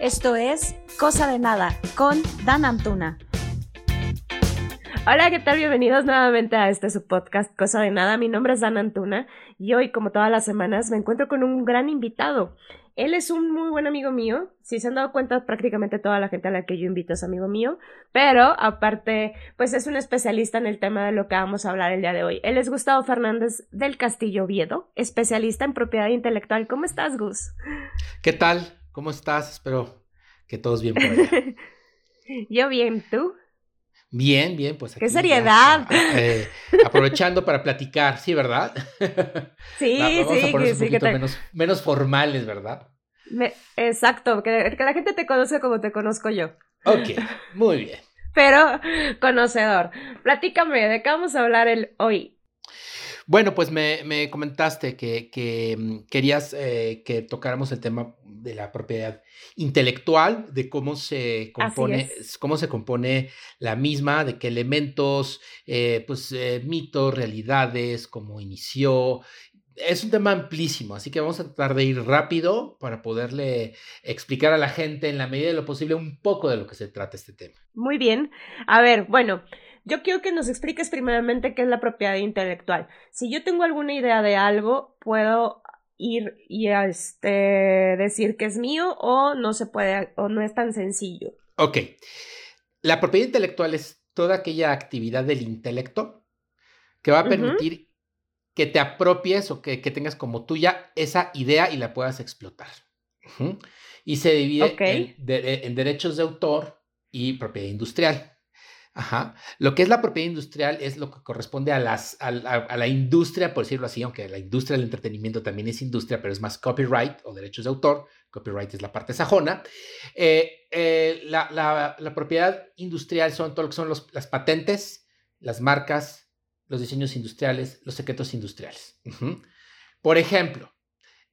Esto es Cosa de Nada con Dan Antuna. Hola, ¿qué tal? Bienvenidos nuevamente a este su podcast Cosa de Nada. Mi nombre es Dan Antuna y hoy, como todas las semanas, me encuentro con un gran invitado. Él es un muy buen amigo mío. Si se han dado cuenta, prácticamente toda la gente a la que yo invito es amigo mío. Pero aparte, pues es un especialista en el tema de lo que vamos a hablar el día de hoy. Él es Gustavo Fernández del Castillo Viedo, especialista en propiedad intelectual. ¿Cómo estás, Gus? ¿Qué tal? ¿Cómo estás? Espero que todos bien por allá. yo bien, ¿tú? Bien, bien, pues. ¡Qué seriedad! Eh, aprovechando para platicar, sí, ¿verdad? Sí, sí, que, sí, que menos, menos, formales, ¿verdad? exacto, que, que la gente te conoce como te conozco yo. Ok, muy bien. Pero conocedor. Platícame, ¿de qué vamos a hablar el hoy? Bueno, pues me, comentaste que, mm, querías eh, que tocáramos el tema de la propiedad intelectual, de cómo se compone, cómo se compone la misma, de qué elementos, eh, pues eh, mitos, realidades, cómo inició. Es un tema amplísimo, así que vamos a tratar de ir rápido para poderle explicar a la gente en la medida de lo posible un poco de lo que se trata este tema. Muy bien. A ver, bueno, yo quiero que nos expliques primeramente qué es la propiedad intelectual. Si yo tengo alguna idea de algo, puedo ir y este, decir que es mío o no se puede o no es tan sencillo. Ok. La propiedad intelectual es toda aquella actividad del intelecto que va a permitir que te apropies o que, tengas como tuya esa idea y la puedas explotar. Y se divide en derechos de autor y propiedad industrial. Ajá. Lo que es la propiedad industrial es lo que corresponde a, las, a, la industria, por decirlo así, aunque la industria del entretenimiento también es industria, pero es más copyright o derechos de autor. Copyright es la parte sajona. Eh, eh, la, propiedad industrial son todo lo que son las patentes, las marcas, los diseños industriales, los secretos industriales. Por ejemplo,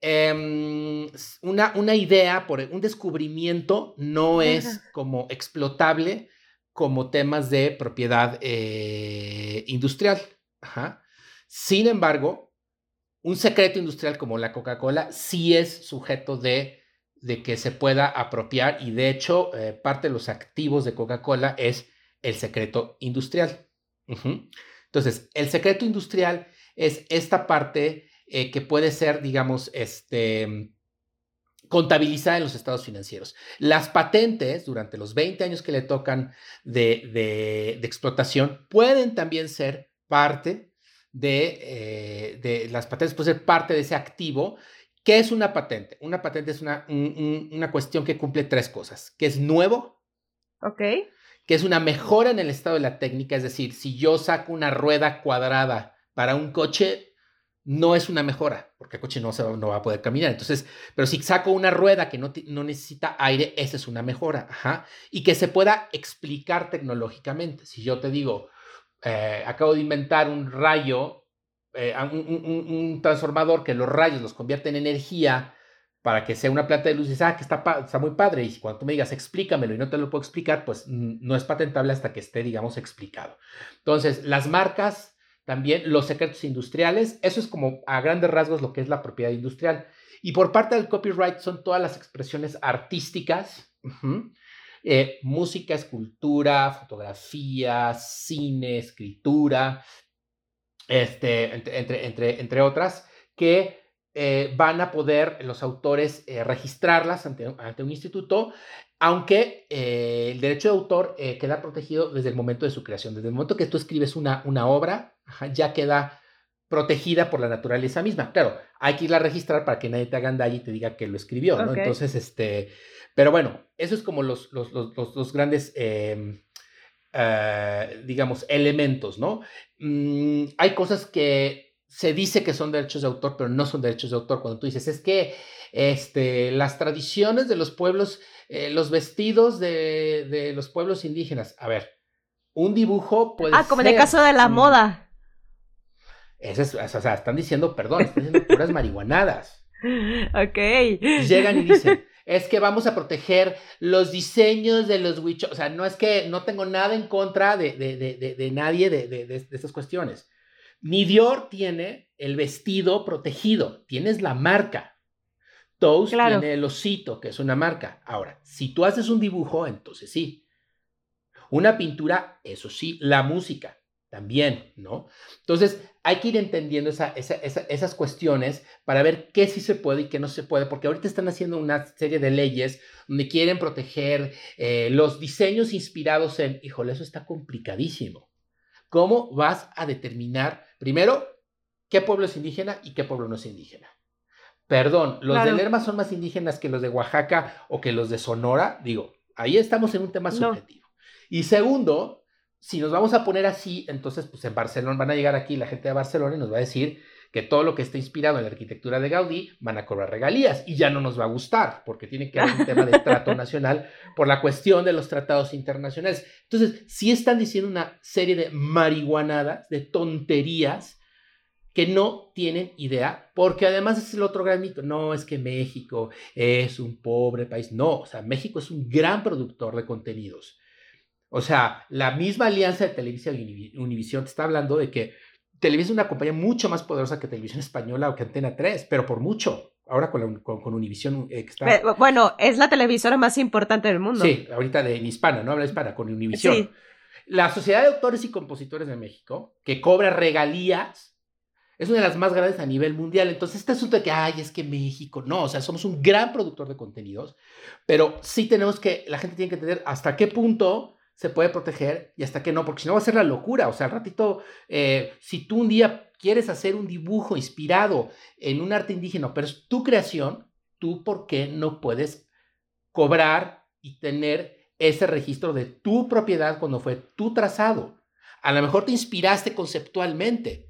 em, una, una, idea, por un descubrimiento no es como explotable como temas de propiedad eh, industrial. Sin embargo, un secreto industrial como la Coca-Cola sí es sujeto de, que se pueda apropiar y de hecho eh, parte de los activos de Coca-Cola es el secreto industrial. Entonces, el secreto industrial es esta parte eh, que puede ser, digamos, este, contabilizada en los estados financieros. Las patentes, durante los 20 años que le tocan de, explotación, pueden también ser parte de, eh, de, las patentes, puede ser parte de ese activo. ¿Qué es una patente? Una patente es una, una cuestión que cumple tres cosas, que es nuevo. Ok. Que es una mejora en el estado de la técnica, es decir, si yo saco una rueda cuadrada para un coche, no es una mejora, porque el coche no, se va, no va a poder caminar. Entonces, pero si saco una rueda que no, no necesita aire, esa es una mejora. Y que se pueda explicar tecnológicamente. Si yo te digo, eh, acabo de inventar un rayo, eh, un, transformador que los rayos los convierte en energía para que sea una planta de luz y dices, ah, que está, está muy padre. Y cuando tú me digas, explícamelo y no te lo puedo explicar, pues no es patentable hasta que esté, digamos, explicado. Entonces, las marcas también los secretos industriales. Eso es como a grandes rasgos lo que es la propiedad industrial. Y por parte del copyright son todas las expresiones artísticas, eh, música, escultura, fotografía, cine, escritura, este, entre, entre, entre, otras, que eh, van a poder los autores eh, registrarlas ante, ante, un instituto aunque el derecho de autor queda protegido desde el momento de su creación. Desde el momento que tú escribes una, una obra, ya queda protegida por la naturaleza misma. Claro, hay que irla a registrar para que nadie te haga daño y te diga que lo escribió, ¿no? Entonces, este, pero bueno, eso es como los, los, los, los grandes, em, eh, digamos, elementos, ¿no? Mm, hay cosas que se dice que son derechos de autor, pero no son derechos de autor. Cuando tú dices, es que este, las tradiciones de los pueblos eh, los vestidos de, los pueblos indígenas. A ver, un dibujo puede Ah, como en el caso de la moda. Es, o sea, están diciendo, perdón, están diciendo puras marihuanadas. Ok. Llegan y dicen, es que vamos a proteger los diseños de los huichos. O sea, no es que no tengo nada en contra de, de nadie de, estas cuestiones. Ni Dior tiene el vestido protegido, tienes la marca. Toast tiene el osito, que es una marca. Ahora, si tú haces un dibujo, entonces sí. Una pintura, eso sí. La música, también, ¿no? Entonces, hay que ir entendiendo esas cuestiones para ver qué sí se puede y qué no se puede, porque ahorita están haciendo una serie de leyes donde quieren proteger eh, los diseños inspirados en, híjole, eso está complicadísimo. ¿Cómo vas a determinar, primero, qué pueblo es indígena y qué pueblo no es indígena? Perdón, los de Lerma son más indígenas que los de Oaxaca o que los de Sonora. Digo, ahí estamos en un tema subjetivo. Y segundo, si nos vamos a poner así, entonces pues en Barcelona van a llegar aquí la gente de Barcelona y nos va a decir que todo lo que está inspirado en la arquitectura de Gaudí van a cobrar regalías y ya no nos va a gustar porque tiene que haber un tema de trato nacional por la cuestión de los tratados internacionales. Entonces, sí están diciendo una serie de marihuanadas, de tonterías que no tienen idea, porque además es el otro gran mito, no es que México es un pobre país, no, o sea, México es un gran productor de contenidos o sea, la misma alianza de Televisa y Univisión te está hablando de que Televisa es una compañía mucho más poderosa que Televisión Española o que Antena 3, pero por mucho. Ahora con, con, Univisión eh, está... Bueno, es la televisora más importante del mundo. Sí, ahorita de, en hispana, no habla hispana, con Univisión. Sí. La Sociedad de Autores y Compositores de México, que cobra regalías, es una de las más grandes a nivel mundial. Entonces, este asunto de que, ay, es que México, no, o sea, somos un gran productor de contenidos, pero sí tenemos que, la gente tiene que entender hasta qué punto se puede proteger y hasta que no, porque si no va a ser la locura. O sea, al ratito, eh, si tú un día quieres hacer un dibujo inspirado en un arte indígena, pero es tu creación, tú por qué no puedes cobrar y tener ese registro de tu propiedad cuando fue tu trazado. A lo mejor te inspiraste conceptualmente.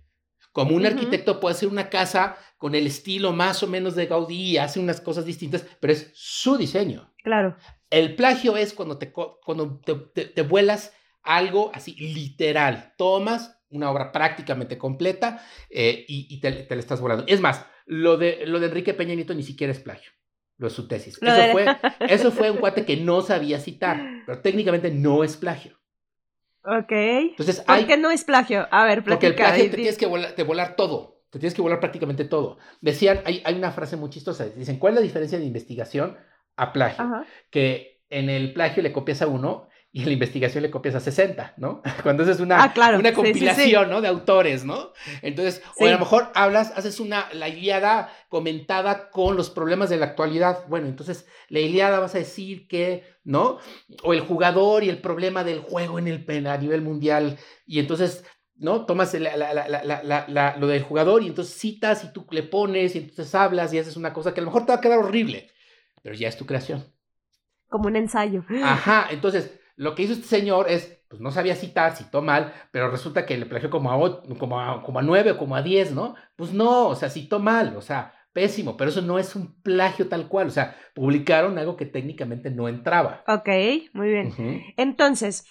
Como un arquitecto puede hacer una casa con el estilo más o menos de Gaudí, hace unas cosas distintas, pero es su diseño. Claro. El plagio es cuando te, cuando te, vuelas algo así literal. Tomas una obra prácticamente completa eh, y, te, te, la estás volando. Es más, lo de, lo de Enrique Peña Nieto ni siquiera es plagio. Lo es su tesis. Eso, fue, eso fue un cuate que no sabía citar, pero técnicamente no es plagio. Ok. Entonces, ¿Por qué no es plagio? A ver, Porque el plagio te tienes que volar, volar todo. Te tienes que volar prácticamente todo. Decían, hay, hay una frase muy chistosa. Dicen, ¿cuál es la diferencia de investigación a plagio, que en el plagio le copias a uno y en la investigación le copias a 60, ¿no? Cuando haces una, ah, una compilación, ¿no? De autores, ¿no? Entonces, o a lo mejor hablas, haces una, la Iliada comentada con los problemas de la actualidad. Bueno, entonces la Iliada vas a decir que, ¿no? O el jugador y el problema del juego en el, a nivel mundial. Y entonces ¿no? Tomas lo del jugador y entonces citas y tú le pones y entonces hablas y haces una cosa que a lo mejor te va a quedar horrible, pero ya es tu creación. Como un ensayo. Ajá, entonces lo que hizo este señor es, pues no sabía citar, citó mal, pero resulta que le plagió como a, como a, como a 9 o como a 10, ¿no? Pues no, o sea, citó mal, o sea, pésimo, pero eso no es un plagio tal cual, o sea, publicaron algo que técnicamente no entraba. Ok, muy bien. Entonces,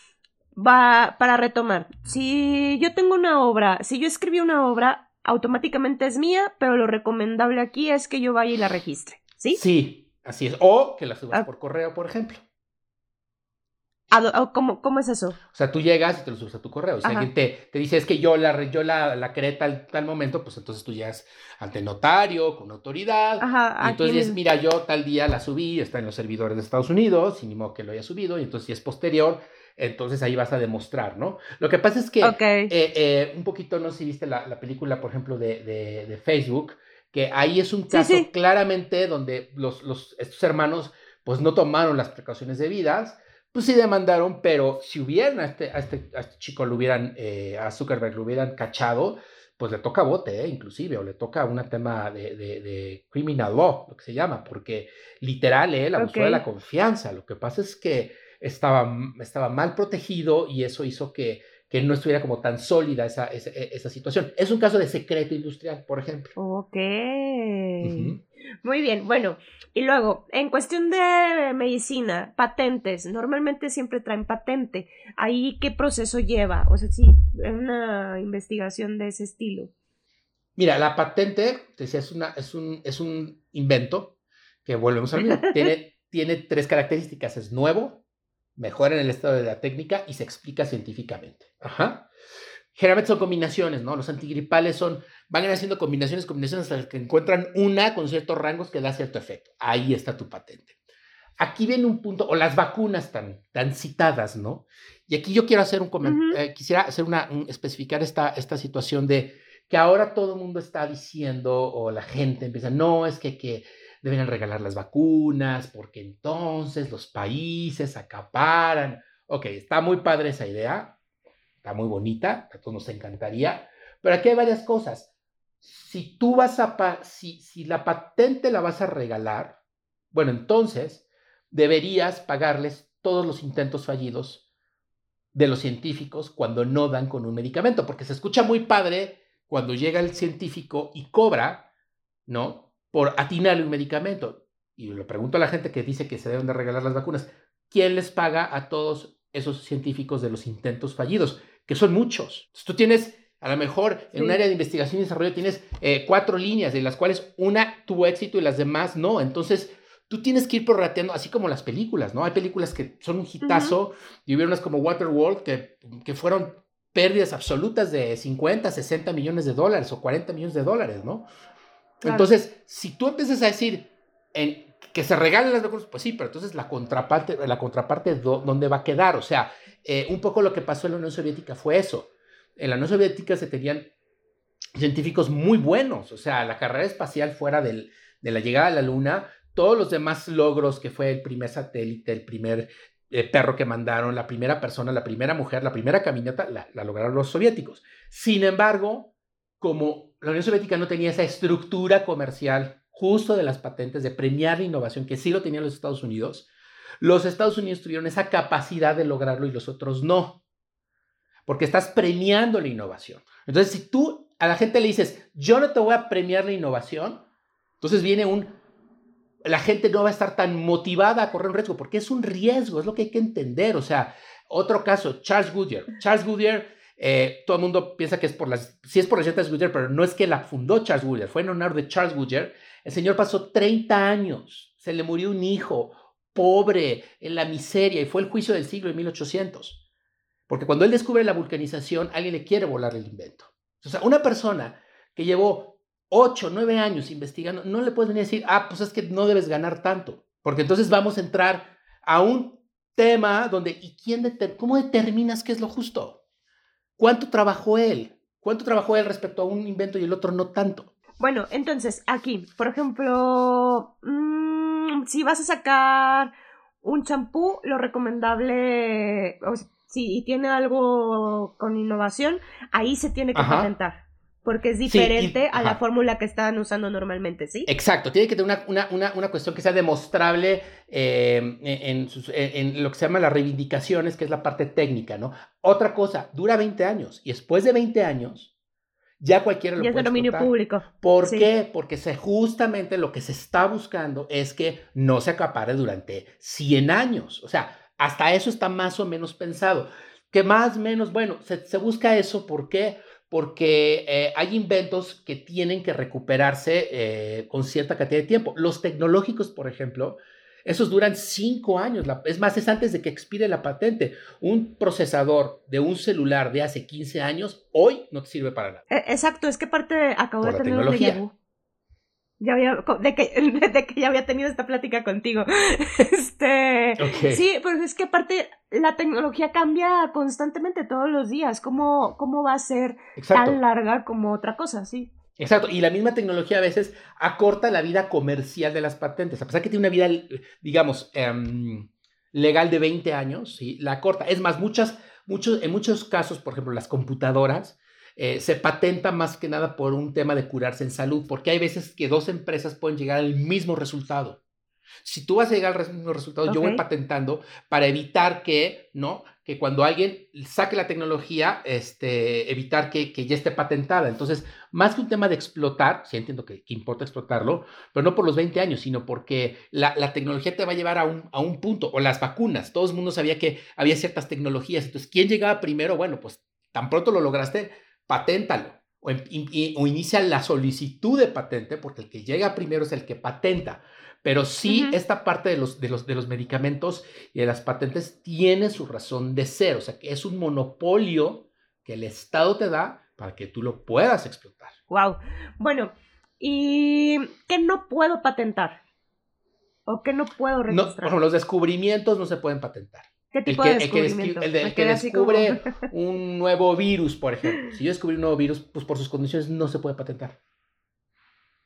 va para retomar, si yo tengo una obra, si yo escribí una obra, automáticamente es mía, pero lo recomendable aquí es que yo vaya y la registre, ¿sí? Sí, Así es. O que la subas ah. por correo, por ejemplo. ¿Cómo, ¿Cómo, es eso? O sea, tú llegas y te lo subes a tu correo. Si alguien te, te, dice es que yo la, yo la, la creé tal, tal momento, pues entonces tú llegas ante notario, con autoridad. y entonces dices, mira, yo tal día la subí, está en los servidores de Estados Unidos, sin modo que lo haya subido, y entonces si es posterior, entonces ahí vas a demostrar, ¿no? Lo que pasa es que eh, eh, un poquito, no sé si viste la, la película, por ejemplo, de, de, de Facebook, que ahí es un caso claramente donde los, los, estos hermanos pues no tomaron las precauciones debidas, pues sí demandaron, pero si hubieran a este, a este, este chico lo hubieran, eh, a Zuckerberg lo hubieran cachado, pues le toca bote, eh, inclusive, o le toca un tema de, de, criminal law, lo que se llama, porque literal, él abusó de la confianza. Lo que pasa es que estaba, estaba mal protegido y eso hizo que que no estuviera como tan sólida esa, esa, esa, situación. Es un caso de secreto industrial, por ejemplo. Ok. Muy bien, bueno, y luego, en cuestión de medicina, patentes, normalmente siempre traen patente. ¿Ahí qué proceso lleva? O sea, sí, una investigación de ese estilo. Mira, la patente, te decía, es, una, es, un, es un invento que volvemos a ver, tiene, tiene tres características. Es nuevo, mejora en el estado de la técnica y se explica científicamente. Ajá. generalmente son combinaciones, ¿no? Los antigripales son, van haciendo combinaciones, combinaciones hasta que encuentran una con ciertos rangos que da cierto efecto. Ahí está tu patente. Aquí viene un punto, o las vacunas tan, tan citadas, ¿no? Y aquí yo quiero hacer un comentario, eh, quisiera hacer una, especificar esta, esta situación de que ahora todo el mundo está diciendo, o la gente empieza, no, es que, que deben regalar las vacunas, porque entonces los países acaparan. Ok, está muy padre esa idea, está muy bonita, a todos nos encantaría, pero aquí hay varias cosas. Si tú vas a, si, si la patente la vas a regalar, bueno, entonces deberías pagarles todos los intentos fallidos de los científicos cuando no dan con un medicamento, porque se escucha muy padre cuando llega el científico y cobra, ¿no? Por atinarle un medicamento. Y le pregunto a la gente que dice que se deben de regalar las vacunas, ¿quién les paga a todos esos científicos de los intentos fallidos? que son muchos. tú tienes, a lo mejor, en un área de investigación y desarrollo tienes eh, cuatro líneas, de las cuales una tuvo éxito y las demás no. Entonces, tú tienes que ir prorrateando, así como las películas, ¿no? Hay películas que son un hitazo, y hubo unas como Waterworld que, que fueron pérdidas absolutas de 50, 60 millones de dólares o 40 millones de dólares, ¿no? Entonces, si tú empiezas a decir que se regalen las vacunas, pues sí, pero entonces la contraparte, la contraparte, ¿dónde va a quedar? O sea, eh, un poco lo que pasó en la Unión Soviética fue eso. En la Unión Soviética se tenían científicos muy buenos, o sea, la carrera espacial fuera de la llegada a la Luna, todos los demás logros que fue el primer satélite, el primer eh, perro que mandaron, la primera persona, la primera mujer, la primera caminata, la lograron los soviéticos. Sin embargo, como la Unión Soviética no tenía esa estructura comercial justo de las patentes, de premiar la innovación, que sí lo tenían los Estados Unidos, los Estados Unidos tuvieron esa capacidad de lograrlo y los otros no. Porque estás premiando la innovación. Entonces, si tú a la gente le dices, yo no te voy a premiar la innovación, entonces viene un, la gente no va a estar tan motivada a correr un riesgo, porque es un riesgo, es lo que hay que entender. O sea, otro caso, Charles Goodyear. Charles Goodyear, eh, todo el mundo piensa que es por las, sí es por las de Goodyear, pero no es que la fundó Charles Goodyear, fue en honor de Charles Goodyear. El señor pasó 30 años, se le murió un hijo, pobre, en la miseria, y fue el juicio del siglo de 1800. Porque cuando él descubre la vulcanización, alguien le quiere volar el invento. O sea, una persona que llevó 8, 9 años investigando, no le a decir, ah, pues es que no debes ganar tanto. Porque entonces vamos a entrar a un tema donde, ¿y quién cómo determinas qué es lo justo? ¿Cuánto trabajó él? ¿Cuánto trabajó él respecto a un invento y el otro no tanto? Bueno, entonces, aquí, por ejemplo, si vas a sacar un champú, lo recomendable, si tiene algo con innovación, ahí se tiene que patentar. Porque es diferente a la fórmula que están usando normalmente, ¿sí? Exacto, tiene que tener una, una, una, cuestión que sea demostrable em, en, en, lo que se llama las reivindicaciones, que es la parte técnica, ¿no? Otra cosa, dura 20 años y después de 20 años ya cualquiera lo y es de dominio público. ¿Por qué? Porque se, justamente lo que se está buscando es que no se acapare durante 100 años. O sea, hasta eso está más o menos pensado. Que más o menos, bueno, se, busca eso, ¿por qué? Porque eh, hay inventos que tienen que recuperarse eh, con cierta cantidad de tiempo. Los tecnológicos, por ejemplo, esos duran cinco años. Es más, es antes de que expire la patente. Un procesador de un celular de hace 15 años, hoy no te sirve para nada. E, exacto, es que aparte acabo de tener un ya había, de que, de que ya había tenido esta plática contigo. Este, Sí, pues es que aparte la tecnología cambia constantemente todos los días. ¿Cómo, cómo va a ser tan larga como otra cosa? Sí. Exacto, y la misma tecnología a veces acorta la vida comercial de las patentes, a pesar que tiene una vida, digamos, em, legal de 20 años, ¿sí? la acorta. Es más, muchas, muchos, en muchos casos, por ejemplo, las computadoras, eh, se patenta más que nada por un tema de curarse en salud, porque hay veces que dos empresas pueden llegar al mismo resultado. Si tú vas a llegar al mismo resultado, yo voy patentando para evitar que, ¿no? Que cuando alguien saque la tecnología, este, evitar que, que ya esté patentada. Entonces, más que un tema de explotar, sí entiendo que, importa explotarlo, pero no por los 20 años, sino porque la, la tecnología te va a llevar a un, a un, punto, o las vacunas. Todo el mundo sabía que había ciertas tecnologías. Entonces, ¿quién llegaba primero? Bueno, pues tan pronto lo lograste, paténtalo. O, o inicia la solicitud de patente, porque el que llega primero es el que patenta. Pero sí, esta parte de los, de, los, de los medicamentos y de las patentes tiene su razón de ser, o sea, que es un monopolio que el Estado te da para que tú lo puedas explotar. Wow. Bueno, ¿y qué no puedo patentar? ¿O qué no puedo registrar? No, los descubrimientos no se pueden patentar. ¿Qué tipo el que, de descubrimiento? El, de, el que descubre un nuevo virus, por ejemplo. Si yo descubrí un nuevo virus, pues por sus condiciones no se puede patentar.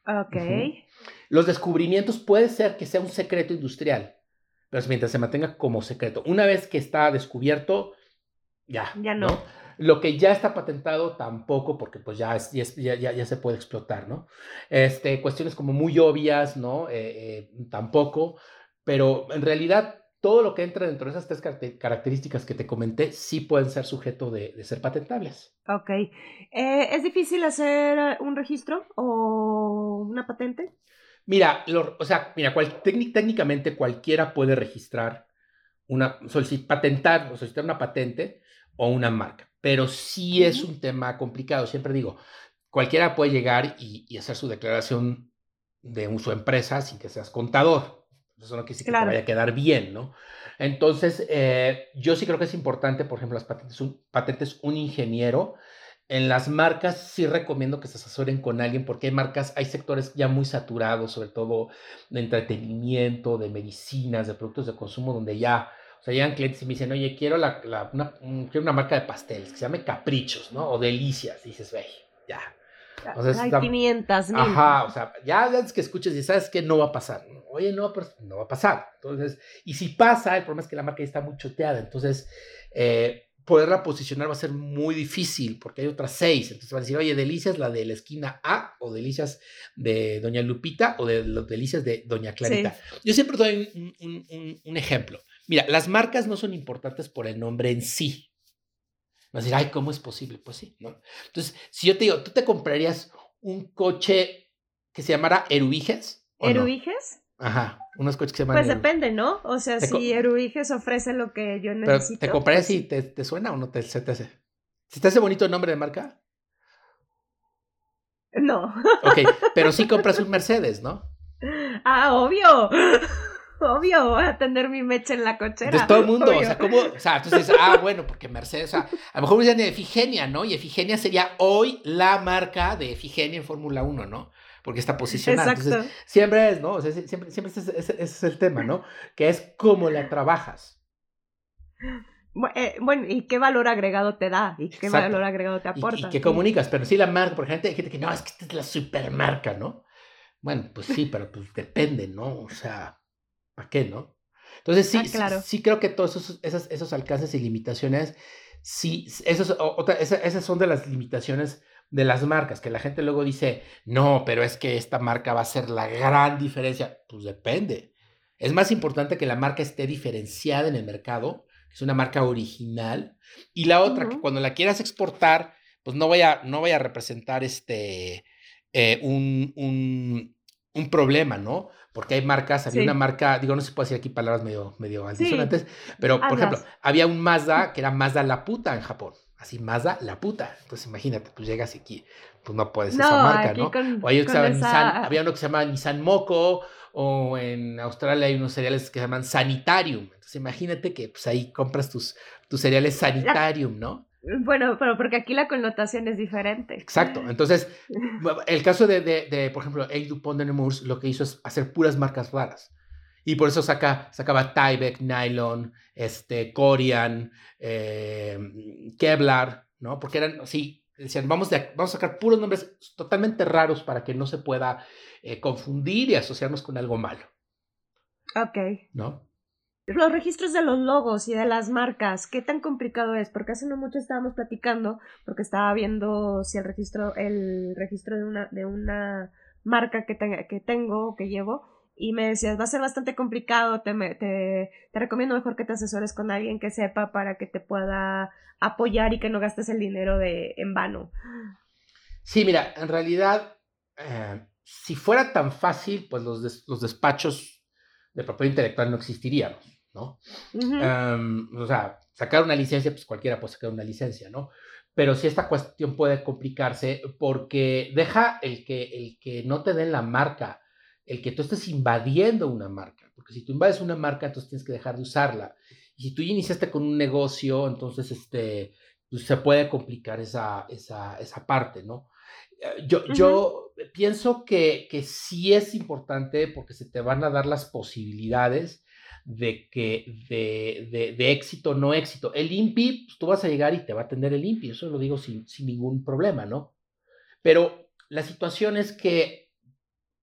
Ok. Los descubrimientos puede ser que sea un secreto industrial, pero mientras se mantenga como secreto. Una vez que está descubierto, ya. Ya no. Lo que ya está patentado tampoco, porque pues ya, es, ya, ya, ya, se puede explotar, ¿no? Este, cuestiones como muy obvias, ¿no? Eh, eh, tampoco, pero en realidad todo lo que entra dentro de esas tres características que te comenté sí pueden ser sujeto de, de ser patentables. Ok. Eh, ¿Es difícil hacer un registro o una patente? Mira, lo, o sea, mira, cual, técnicamente cualquiera puede registrar una, solicitar, patentar o solicitar una patente o una marca, pero sí es un tema complicado. Siempre digo, cualquiera puede llegar y, y hacer su declaración de su empresa sin que seas contador. Eso no quiere decir claro. que te vaya a quedar bien, ¿no? Entonces, eh, yo sí creo que es importante, por ejemplo, las patentes, un, patentes, un ingeniero. En las marcas sí recomiendo que se asesoren con alguien porque hay marcas, hay sectores ya muy saturados, sobre todo de entretenimiento, de medicinas, de productos de consumo, donde ya, o sea, llegan clientes y me dicen, oye, quiero, la, la una, quiero una marca de pasteles que se llame Caprichos, ¿no? O Delicias. Y dices, ve, ya, o sea, Hay está, 500 mil. Ajá, o sea, ya es que escuches y sabes que no va a pasar. Oye, no, pero no va a pasar. Entonces, y si pasa, el problema es que la marca ya está muy choteada. Entonces, eh, poderla posicionar va a ser muy difícil porque hay otras seis. Entonces van a decir, oye, Delicias, la de la esquina A, o Delicias de Doña Lupita, o de los Delicias de Doña Clarita. Sí. Yo siempre doy un, un, un, un ejemplo. Mira, las marcas no son importantes por el nombre en sí. Vas a decir, ay, ¿cómo es posible? Pues sí, ¿no? Entonces, si yo te digo, ¿tú te comprarías un coche que se llamara Erubiges? ¿Erubiges? No? Ajá, unos coches que se llaman. Pues depende, ¿no? O sea, si Erubiges ofrece lo que yo necesito. Pero, ¿Te comprarías pues... si te, te, suena o no te, se te hace? ¿Si te hace bonito el nombre de marca? No. Ok, pero sí compras un Mercedes, ¿no? Ah, obvio. Obvio, voy a tener mi mecha en la cochera. Entonces todo el mundo, Obvio. o sea, ¿cómo? O sea, entonces, ah, bueno, porque Mercedes, o sea, a lo mejor me dicen de Efigenia, ¿no? Y Efigenia sería hoy la marca de Efigenia en Fórmula 1, ¿no? Porque está posicionada. Exacto. Entonces, siempre es, ¿no? O sea, siempre, siempre ese, ese, ese es el tema, ¿no? Que es cómo la trabajas. Bueno, ¿y qué valor agregado te da? ¿Y qué Exacto. valor agregado te aporta? Y, y qué comunicas, pero sí la marca, porque hay gente que no, es que esta es la supermarca, ¿no? Bueno, pues sí, pero pues depende, ¿no? O sea, ¿para qué, no? Entonces sí, ah, claro. sí, sí, creo que todos esos, esos, esos, alcances y limitaciones, sí, esos, otra, esas, esas son de las limitaciones de las marcas, que la gente luego dice, no, pero es que esta marca va a ser la gran diferencia. Pues depende. Es más importante que la marca esté diferenciada en el mercado, que es una marca original, y la otra, uh -huh. que cuando la quieras exportar, pues no vaya, no vaya a representar este, eh, un, un, un problema, ¿no? Porque hay marcas, había sí. una marca, digo, no se puede decir aquí palabras medio, medio sí. pero por ejemplo, había un Mazda que era Mazda la puta en Japón, así Mazda la puta, entonces imagínate, pues llegas aquí, pues no puedes no, esa marca, ¿no? Con, o hay esa... Nissan, había uno que se llama Nissan Moco, o en Australia hay unos cereales que se llaman Sanitarium, entonces imagínate que pues ahí compras tus, tus cereales Sanitarium, ¿no? Bueno, pero porque aquí la connotación es diferente. Exacto. Entonces, el caso de, de, de por ejemplo, A. Dupont de Nemours lo que hizo es hacer puras marcas raras. Y por eso saca, sacaba Tyvek, Nylon, este, Corian, eh, Kevlar, ¿no? Porque eran así, decían, vamos, de, vamos a sacar puros nombres totalmente raros para que no se pueda eh, confundir y asociarnos con algo malo. Ok. ¿No? Los registros de los logos y de las marcas, ¿qué tan complicado es? Porque hace no mucho estábamos platicando, porque estaba viendo si el registro, el registro de una, de una marca que, tenga, que tengo o que llevo, y me decías, va a ser bastante complicado, te, te, te recomiendo mejor que te asesores con alguien que sepa para que te pueda apoyar y que no gastes el dinero de, en vano. Sí, mira, en realidad, eh, si fuera tan fácil, pues los, des, los despachos de propiedad intelectual no existirían. ¿No? Uh -huh. um, o sea, sacar una licencia, pues cualquiera puede sacar una licencia, ¿no? Pero sí esta cuestión puede complicarse porque deja el que, el que no te den la marca, el que tú estés invadiendo una marca, porque si tú invades una marca, entonces tienes que dejar de usarla. Y si tú iniciaste con un negocio, entonces, este, pues, se puede complicar esa, esa, esa parte, ¿no? Eh, yo, yo pienso que, que sí es importante porque se te van a dar las posibilidades de que de, de, de éxito no éxito. El INPI, pues, tú vas a llegar y te va a atender el INPI, eso lo digo sin, sin ningún problema, ¿no? Pero la situación es que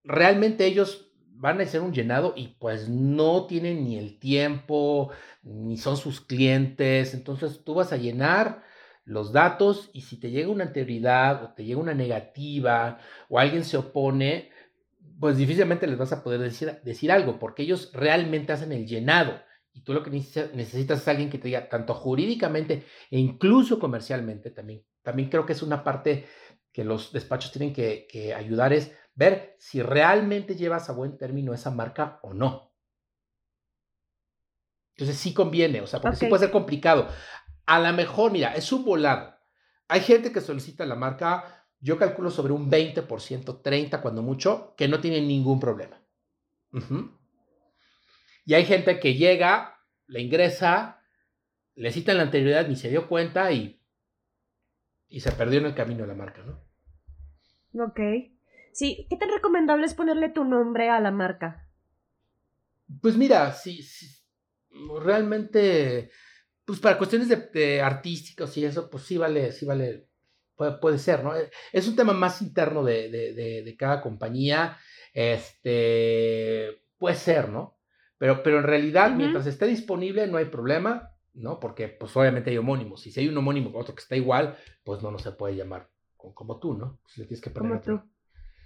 realmente ellos van a hacer un llenado y pues no tienen ni el tiempo, ni son sus clientes, entonces tú vas a llenar los datos y si te llega una anterioridad o te llega una negativa o alguien se opone, pues difícilmente les vas a poder decir, decir algo porque ellos realmente hacen el llenado y tú lo que necesitas es alguien que te diga tanto jurídicamente e incluso comercialmente también. También creo que es una parte que los despachos tienen que, que ayudar es ver si realmente llevas a buen término esa marca o no. Entonces sí conviene, o sea, porque sí puede ser complicado. A lo mejor, mira, es un volado. Hay gente que solicita la marca, yo calculo sobre un 20%, 30% cuando mucho, que no tiene ningún problema. Y hay gente que llega, le ingresa, le citan la anterioridad, ni se dio cuenta y, y se perdió en el camino de la marca, ¿no? Ok. Sí, ¿qué tan recomendable es ponerle tu nombre a la marca? Pues mira, sí, realmente, pues para cuestiones de, artísticos y eso, pues sí vale, sí vale, puede, ser, ¿no? Es un tema más interno de, de, cada compañía, este, puede ser, ¿no? Pero, pero en realidad, mientras esté disponible, no hay problema, ¿no? Porque pues obviamente hay homónimos, y si hay un homónimo otro que está igual, pues no, no se puede llamar como, tú, ¿no? Pues le tienes que poner como tú.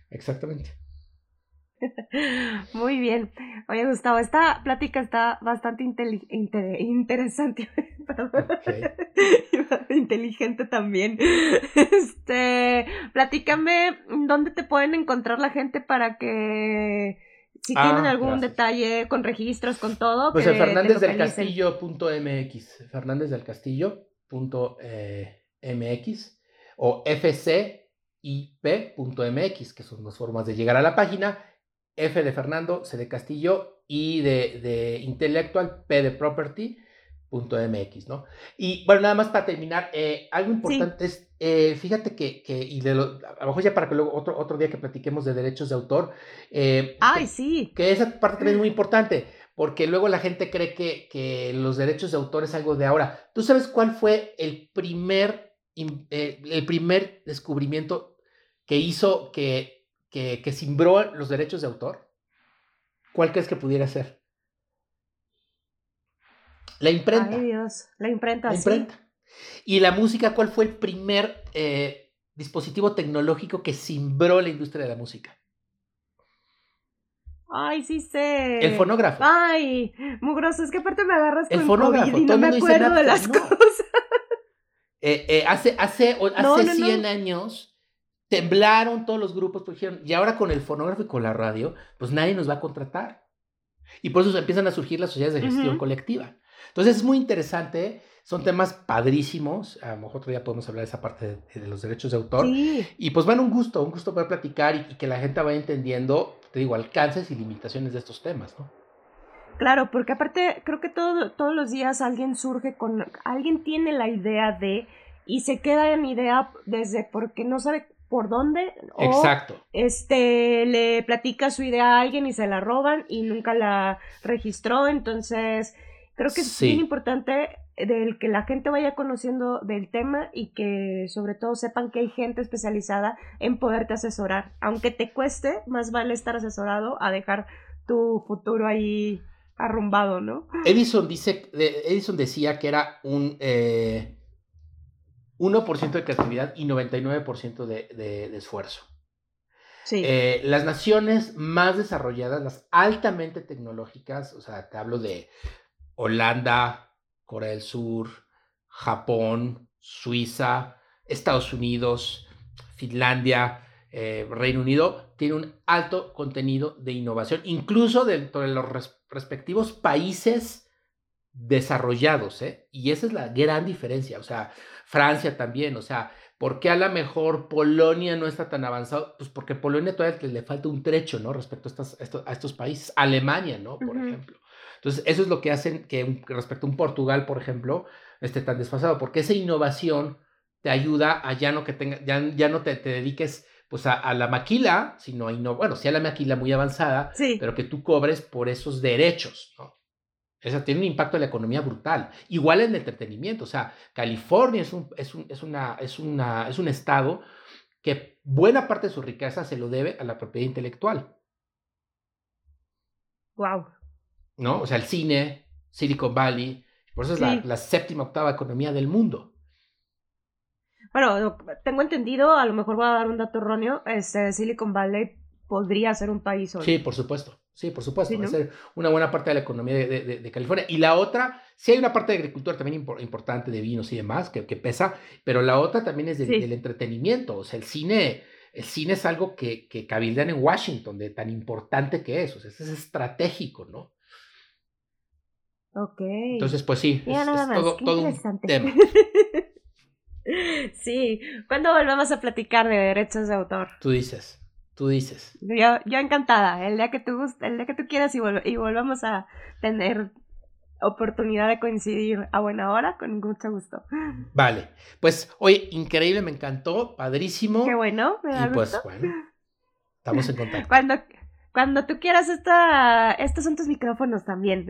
Exactamente. Muy bien. Oye, Gustavo, esta plática está bastante interesante. Inteligente también. Este, platícame dónde te pueden encontrar la gente para que si tienen ah, algún detalle con registros, con todo. Pues en Fernández del Castillo.mx, Fernández del Castillo.mx o FC ip.mx, que son dos formas de llegar a la página. F de Fernando, C de Castillo, I de, de Intellectual, P de Property.mx, ¿no? Y bueno, nada más para terminar, eh, algo importante es, eh, fíjate que, que y de lo, a lo mejor ya para que luego otro, otro día que platiquemos de derechos de autor, eh, Ay, sí. Que esa parte también es muy importante, porque luego la gente cree que, que los derechos de autor es algo de ahora. ¿Tú sabes cuál fue el primer, el primer descubrimiento que hizo que, que, que simbró los derechos de autor? ¿Cuál crees que pudiera ser? La imprenta. Ay, Dios. La imprenta, la imprenta. ¿Y la música cuál fue el primer eh, dispositivo tecnológico que simbró la industria de la música? Ay, sí sé. El fonógrafo. Ay, mugroso, es que aparte me agarras con el fonógrafo. y no me acuerdo de las cosas. Eh, eh, hace hace, hace 100 años temblaron todos los grupos, pues dijeron, y ahora con el fonógrafo y con la radio, pues nadie nos va a contratar. Y por eso empiezan a surgir las sociedades de gestión colectiva. Entonces es muy interesante, son temas padrísimos, a lo mejor otro día podemos hablar de esa parte de, los derechos de autor. Y pues bueno, un gusto, un gusto poder platicar y, que la gente vaya entendiendo, te digo, alcances y limitaciones de estos temas, ¿no? Claro, porque aparte creo que todo, todos los días alguien surge con, alguien tiene la idea de y se queda en idea desde porque no sabe por dónde. O, Exacto. Este, le platica su idea a alguien y se la roban y nunca la registró. Entonces, creo que es bien importante del que la gente vaya conociendo del tema y que sobre todo sepan que hay gente especializada en poderte asesorar. Aunque te cueste, más vale estar asesorado a dejar tu futuro ahí arrumbado, ¿no? Edison dice, Edison decía que era un eh, 1% de creatividad y 99% de, de, esfuerzo. Sí. Eh, las naciones más desarrolladas, las altamente tecnológicas, o sea, te hablo de Holanda, Corea del Sur, Japón, Suiza, Estados Unidos, Finlandia, eh, Reino Unido, tiene un alto contenido de innovación, incluso dentro de los respectivos países desarrollados, ¿eh? Y esa es la gran diferencia, o sea, Francia también, o sea, ¿por qué a lo mejor Polonia no está tan avanzado? Pues porque Polonia todavía le falta un trecho, ¿no? Respecto a, estos, a estos países, Alemania, ¿no? Por ejemplo. Entonces, eso es lo que hacen que respecto a un Portugal, por ejemplo, esté tan desfasado, porque esa innovación te ayuda a ya no que tenga, ya, ya no te, te dediques pues a, la maquila, sino a bueno, sí a la maquila muy avanzada, pero que tú cobres por esos derechos, ¿no? Eso tiene un impacto en la economía brutal. Igual en el entretenimiento, o sea, California es un, es un, es una, es una, es un estado que buena parte de su riqueza se lo debe a la propiedad intelectual. Wow. ¿No? O sea, el cine, Silicon Valley, por eso es la, la séptima octava economía del mundo. Bueno, tengo entendido, a lo mejor voy a dar un dato erróneo, este, Silicon Valley podría ser un país hoy. Sí, por supuesto. Sí, por supuesto. Va a ser una buena parte de la economía de, California. Y la otra, sí hay una parte de agricultura también importante, de vinos y demás, que, pesa, pero la otra también es del entretenimiento. O sea, el cine, el cine es algo que, que cabildean en Washington, de tan importante que es. O sea, es estratégico, ¿no? Ok. Entonces, pues sí, es, todo, todo un tema. Sí, ¿cuándo volvemos a platicar de derechos de autor? Tú dices, tú dices. Yo, yo encantada, el día que tú, el día que tú quieras y, y volvamos a tener oportunidad de coincidir a buena hora, con mucho gusto. Vale, pues oye, increíble, me encantó, padrísimo. Qué bueno, me da y pues bueno, estamos en contacto. Cuando, cuando tú quieras, esta, estos son tus micrófonos también.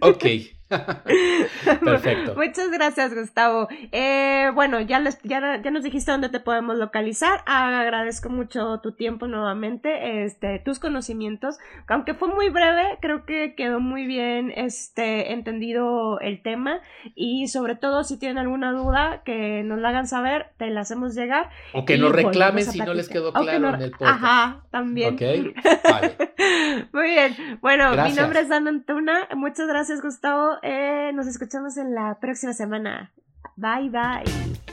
Ok. Perfecto. Muchas gracias, Gustavo. Eh, bueno, ya, les, ya, ya, nos dijiste dónde te podemos localizar. agradezco mucho tu tiempo nuevamente, este, tus conocimientos. Aunque fue muy breve, creo que quedó muy bien este, entendido el tema. Y sobre todo, si tienen alguna duda, que nos la hagan saber, te la hacemos llegar. O que nos reclamen si no les quedó claro en el podcast. Ajá, también. Ok, vale. muy bien. Bueno, mi nombre es Dan Antuna. Muchas gracias, Gustavo. Eh, nos escuchamos en la próxima semana. Bye, bye.